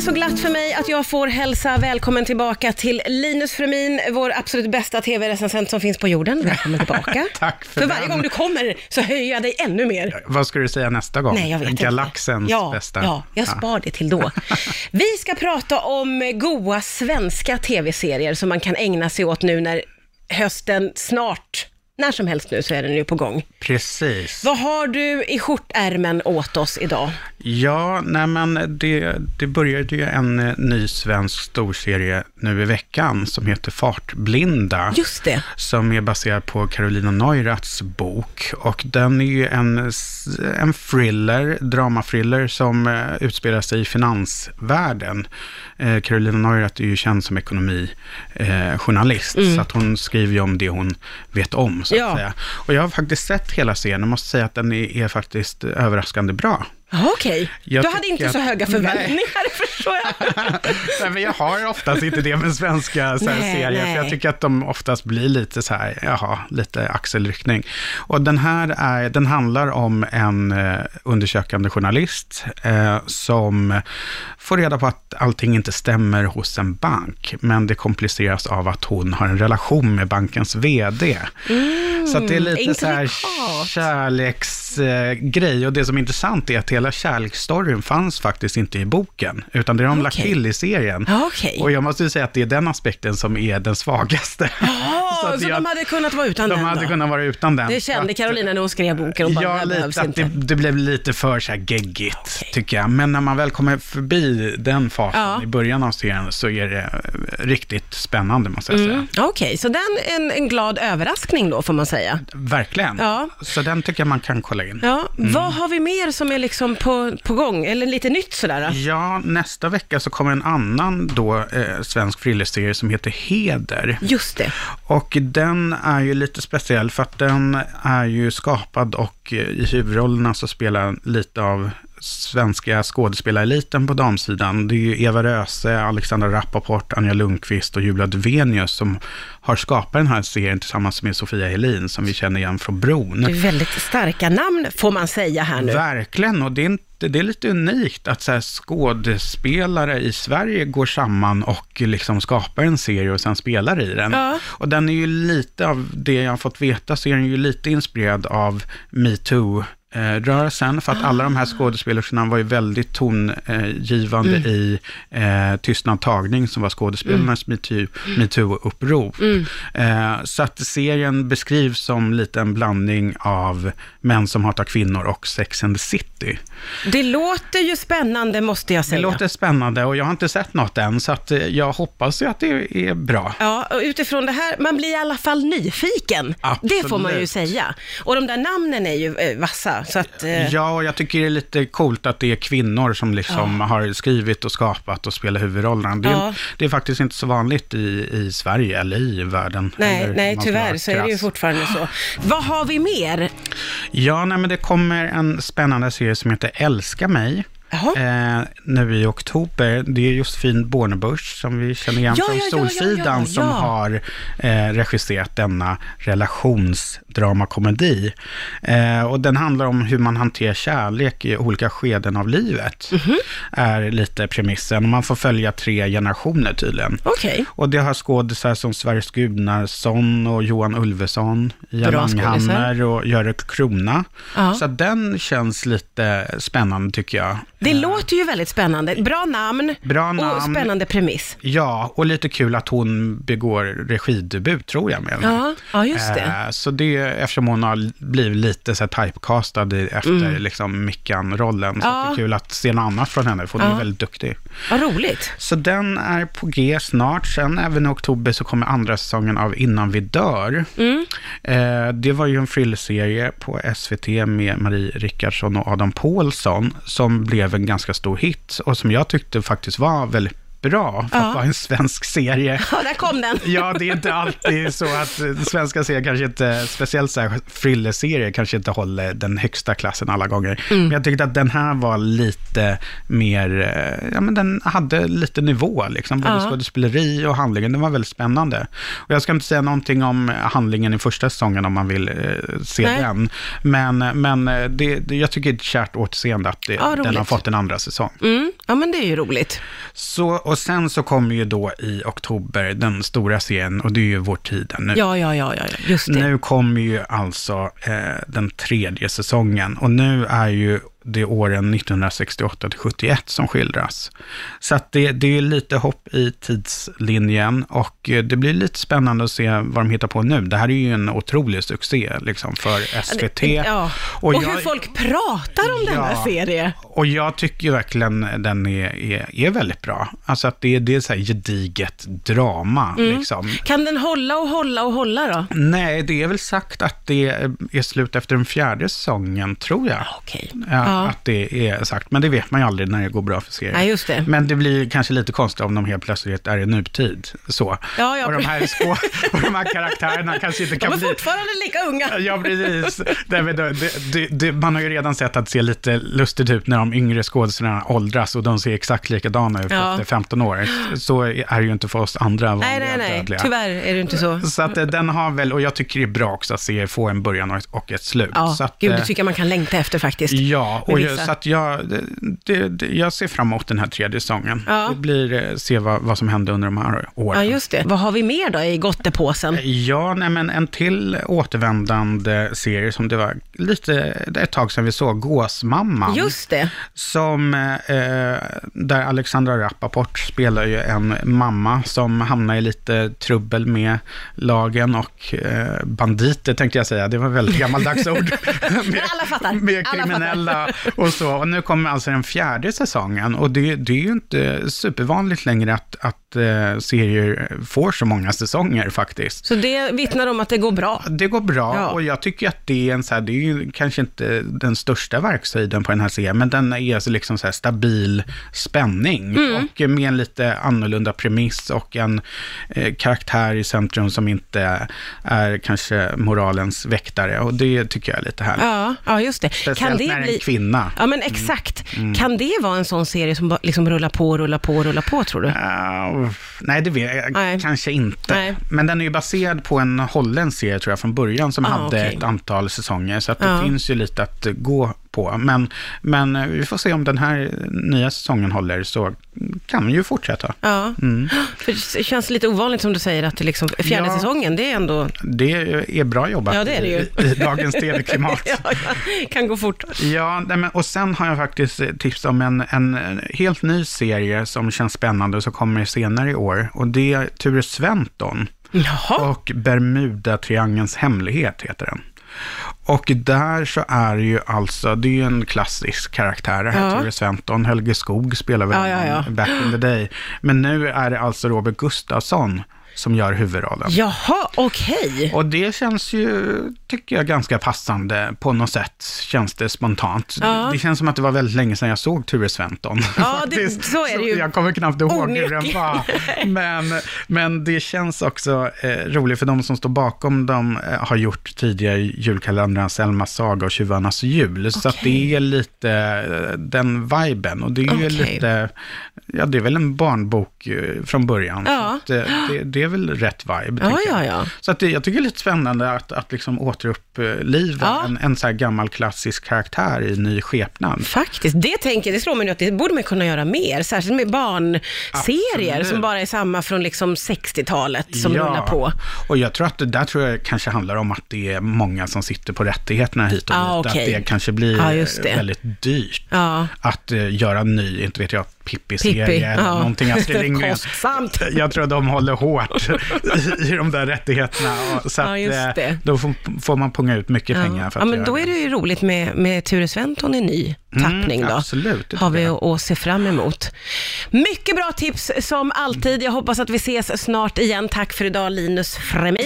är så glatt för mig att jag får hälsa välkommen tillbaka till Linus Fremin, vår absolut bästa tv-recensent som finns på jorden. Välkommen tillbaka. Tack för För varje den. gång du kommer så höjer jag dig ännu mer. Vad ska du säga nästa gång? Nej, jag vet inte. Galaxens ja, bästa. Ja, jag spar det till då. Vi ska prata om goa svenska tv-serier som man kan ägna sig åt nu när hösten snart, när som helst nu så är den ju på gång. Precis. Vad har du i skjortärmen åt oss idag? Ja, nej men det, det började ju en eh, ny svensk storserie nu i veckan som heter Fartblinda. Just det. Som är baserad på Carolina Neuraths bok. Och den är ju en, en thriller, dramathriller som eh, utspelar sig i finansvärlden. Eh, Carolina Neurath är ju känd som ekonomijournalist. Eh, journalist, Så att hon skriver ju om det hon vet om, så att Ja. säga. Och jag har faktiskt sett hela serien och måste säga att den är, är faktiskt överraskande bra. Okej, Jag du hade inte så att- höga Nej. förväntningar, förstår jag. Nej, men jag har oftast inte det med svenska så Nej, serier, nej. för jag tycker att de oftast blir lite så här, jaha, lite axelryckning. Och den här är, den handlar om en eh, undersökande journalist eh, som får reda på att allting inte stämmer hos en bank, men det kompliceras av att hon har en relation med bankens vd. så att det är lite så här kärleksgrej, och det som är intressant är att hela kärleksstoryn fanns faktiskt inte i boken, utan det har de lagt Okej. till i serien. Okej. Och jag måste ju säga att det är den aspekten som är den svagaste. Ja, så, att jag- de hade kunnat vara utan De den hade då? kunnat vara utan den. Det kände Carolina när hon skrev boken. Hon bara, Ja, lite att det, det blev lite för så här geggigt, Okej. tycker jag. Men när man väl kommer förbi den fasen Ja. i början av serien så är det eh, riktigt spännande, måste jag säga. Mm. Okej, så den är en, en glad överraskning då, får man säga. Verkligen. Ja. Så den tycker jag man kan kolla in. Ja, vad har vi mer som är liksom på, på gång? Eller lite nytt sådär? Då? Ja, nästa vecka så kommer en annan då, eh, svensk thrillerserie som heter Heder. Just det. Och den är ju lite speciell för att den är ju skapad och eh, i huvudrollerna så spelar lite av svenska skådespelareliten på damsidan. Det är ju Eva Röse, Alexandra Rappaport, Anja Lundqvist och Julia Duvenius som har skapat den här serien tillsammans med Sofia Helin som vi känner igen från Bron. Det är väldigt starka namn, får man säga här nu. Verkligen, och det är, inte, det är lite unikt att så skådespelare i Sverige går samman och liksom skapar en serie och sen spelar i den. Ja. Och den är ju lite av det jag har fått veta, så är den ju lite inspirerad av metoo eh, rörelsen, för att alla de här skådespelerskorna var ju väldigt tongivande i eh, Tystnad tagning, som var skådespelarnas metoo- metoo-upprop. Eh, så att serien beskrivs som lite en blandning av Män som hatar kvinnor och Sex and the City. Det låter ju spännande, måste jag Det säga. låter spännande och jag har inte sett något än, så att eh, jag hoppas ju att det är bra. Ja, och utifrån det här, man blir i alla fall nyfiken. Det får man ju Absolut. säga. Och de där namnen är ju eh, vassa, så att... Eh, Ja, och jag tycker det är lite coolt att det är kvinnor som liksom har skrivit och skapat och spelar huvudrollerna. Det, är- Ja. det är faktiskt inte så vanligt i, i Sverige eller i världen. Nej, nej tyvärr så är det ju fortfarande så. Vad har vi mer? Ja, nej, men det kommer en spännande serie som heter Älska mig. Eh, nu i oktober. Det är Josefin Bornebusch som vi känner igen Ja, från ja, Solsidan ja, som har eh, regisserat denna relationsdramakomedi. Eh, och den handlar om hur man hanterar kärlek i olika skeden av livet. Mhm. Är lite premissen. Man får följa tre generationer tydligen. Okej. Och det har skådisar som Sverre Skudnarsson och Johan Ulveson, Ian Langhammer och Görel Krona. Så den känns lite spännande tycker jag. Det låter ju väldigt spännande. Bra namn, Bra och namn. spännande premiss. Ja, och lite kul att hon begår regidebut tror jag med. Ja, ja just det. Eh, Så det, eftersom hon har blivit lite så typecastad efter liksom Mickan-rollen. Så Mm. Ja. det är kul att se något annat från henne, för hon Ja. är väldigt duktig. Vad roligt. Så den är på G snart. Sen även i oktober så kommer andra säsongen av Innan vi dör. Mm. Eh, det var ju en thrillserie på SVT med Marie Rickardsson och Adam Pålsson som blev en ganska stor hit och som jag tyckte faktiskt var väldigt bra för Ja. att vara en svensk serie. Ja, där kom den. Ja, det är inte alltid så att svenska serier kanske inte, speciellt så här thrillerserier, kanske inte håller den högsta klassen alla gånger. Mm. Men jag tyckte att den här var lite mer, eh, ja men den hade lite nivå liksom, både Ja. skådespeleri och handlingen. Den var väldigt spännande. Och jag ska inte säga någonting om handlingen i första säsongen om man vill eh, se Nej. den. Men, men eh, det, det, jag tycker det är ett kärt återseende att det, Ja, den har fått en andra säsong. Mm. Ja, men det är ju roligt. Så, och sen så kommer ju då i oktober den stora serien och det är ju Vår tid nu. Ja, ja, ja, ja, just det. Nu kommer ju alltså eh, den tredje säsongen och nu är ju det åren 1968 till 71 som skildras. Så att det, det är lite hopp i tidslinjen och eh, det blir lite spännande att se vad de hittar på nu. Det här är ju en otrolig succé liksom för SVT. Ja. Och, Och hur jag- folk pratar om denna Ja. serie. Och jag tycker ju verkligen den är, är, är väldigt bra. Alltså att det, det är så här gediget drama. Mm. Liksom. Kan den hålla och hålla och hålla då? Nej, det är väl sagt att det är slut efter den fjärde säsongen, tror jag. Okej. Ja, Ja. Att det är sagt, men det vet man ju aldrig när det går bra för serier. Just det. Men det blir kanske lite konstigt om de helt plötsligt är i nutid. Så. Ja, ja, och, de här skå- och de här karaktärerna kanske inte De kan är bli... fortfarande lika unga. Ja, precis. Det, det, man har ju redan sett att det ser lite lustigt ut när de yngre skådespelarna åldras och de ser exakt likadana ut Ja. efter 15 år. Så är det ju inte för oss andra vanliga Nej, nej, nej. dödliga. Tyvärr är det inte så. Så att eh, den har väl, och jag tycker det är bra också att serier får en början och ett, och ett slut. Ja, så att, gud, det eh, tycker jag man kan längta efter faktiskt. Ja, och jag, så att jag, det, det, jag ser fram emot den här tredje säsongen. Ja. Det blir, eh, se vad, vad som hände under de här åren. Ja, just det. Vad har vi mer då i gottepåsen? Ja, nej, men en till återvändande serie som det var lite, det ett tag sedan vi såg, Gåsmamman. Just det. Som, eh, där Alexandra Rappaport spelar ju en mamma som hamnar i lite trubbel med lagen och eh, banditer tänkte jag säga. Det var väldigt gammaldags ord. med, alla fattar. Med Alla kriminella och så. Och nu kommer alltså den fjärde säsongen och det, det är ju inte supervanligt längre att, att eh, serier får så många säsonger faktiskt. Så det vittnar om att det går bra. Det går bra Ja. och jag tycker att det är en så här, det är ju kanske inte den största verkshöjden på den här serien, men den är alltså liksom så här stabil spänning Mm. och med en lite annorlunda premiss och en eh, karaktär i centrum som inte är kanske moralens väktare och det tycker jag är lite härligt. Ja, ja just det. Speciellt Kan det när det bli... en kvinna. Ja, men exakt. Mm. Kan det vara en sån serie som liksom rullar på, rullar på, rullar på, tror du? Uh, nej, det vet jag Nej. kanske inte. Nej. Men den är ju baserad på en holländsk serie tror jag från början som Ah, hade okej. ett antal säsonger. Så att det finns ju lite att gå på. Men, men eh, vi får se om den här nya säsongen håller så kan den ju fortsätta. Ja, Mm. för det känns lite ovanligt som du säger att det liksom, fjärde Ja. säsongen, det är ändå... Det är bra jobbat Ja, det är det ju. i, i dagens tv-klimat. Ja, kan gå fort. Ja, och sen har jag faktiskt eh, tips om en, en helt ny serie som känns spännande och som kommer senare i år. Och det är Ture Sventon. Jaha, Och Bermuda-triangelns hemlighet heter den. Och där så är det ju alltså, det är ju en klassisk karaktär, det här Ja. Ture Sventon. Helge Skog spelar väl Ja, ja, ja. back in the day. Men nu är det alltså Robert Gustafsson som gör huvudrollen. jaha, okej. Och det känns ju, tycker jag, ganska passande på något sätt, känns det spontant. Ja. Det känns som att det var väldigt länge sedan jag såg Ture Sventon. Ja, det- så är det ju. Jag kommer knappt ihåg hur den var. Men, men det känns också eh, roligt, för de som står bakom dem eh, har gjort tidigare julkalendrarna Selmas saga och Tjuvarnas jul. Så att Okej. det är lite eh, den viben. Och det är ju Okej. lite, ja det är väl en barnbok eh, från början. Ja. Eh, det, det är väl rätt vibe. Ja, ja, ja. Så att det, jag tycker det är lite spännande att, att liksom återuppliva Ja. en, en så här gammal klassisk karaktär i ny skepnad. Faktiskt, det tänker det slår mig nu att det borde man kunna göra mer, särskilt med barnserier Absolut. som bara är samma från liksom 60-talet som Ja. rullar på. Och jag tror att det där tror jag kanske handlar om att det är många som sitter på rättigheterna hit och Ah, dit. okej. Att det kanske blir Ja, det. väldigt dyrt att eh, göra ny, inte vet jag, Pippi-serie Pippi, ja. någonting. Astrid Lindgren. Jag tror de håller hårt i, i de där rättigheterna. Så Ja, att, just eh, det. Då får, man punga ut mycket pengar för Ja, att men göra då är det ju roligt med, med Ture Sventon i ny tappning då. absolut, Har vi att se fram emot. Mycket bra tips som alltid. Jag hoppas att vi ses snart igen. Tack för idag Linus Fremin.